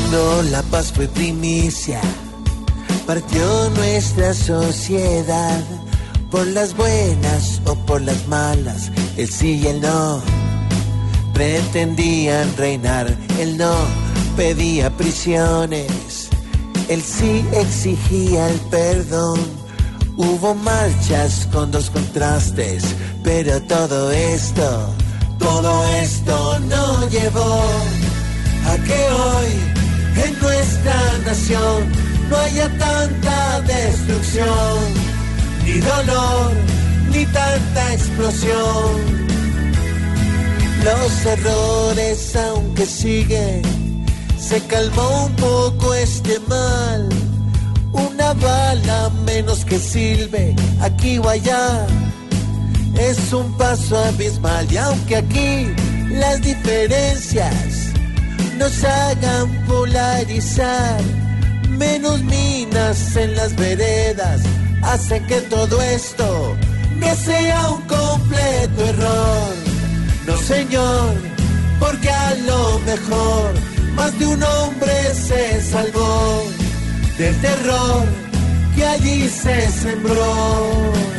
Cuando la paz fue primicia, partió nuestra sociedad por las buenas o por las malas, el sí y el no. Pretendían reinar, el no pedía prisiones, el sí exigía el perdón. Hubo marchas con dos contrastes, pero todo esto, todo esto no llevó a que hoy no haya tanta destrucción, ni dolor, ni tanta explosión. Los errores, aunque siguen, se calmó un poco este mal. Una bala menos que silbe aquí o allá es un paso abismal y aunque aquí las diferencias nos hagan polarizar, menos minas en las veredas hacen que todo esto no sea un completo error. No señor, porque a lo mejor más de un hombre se salvó del terror que allí se sembró.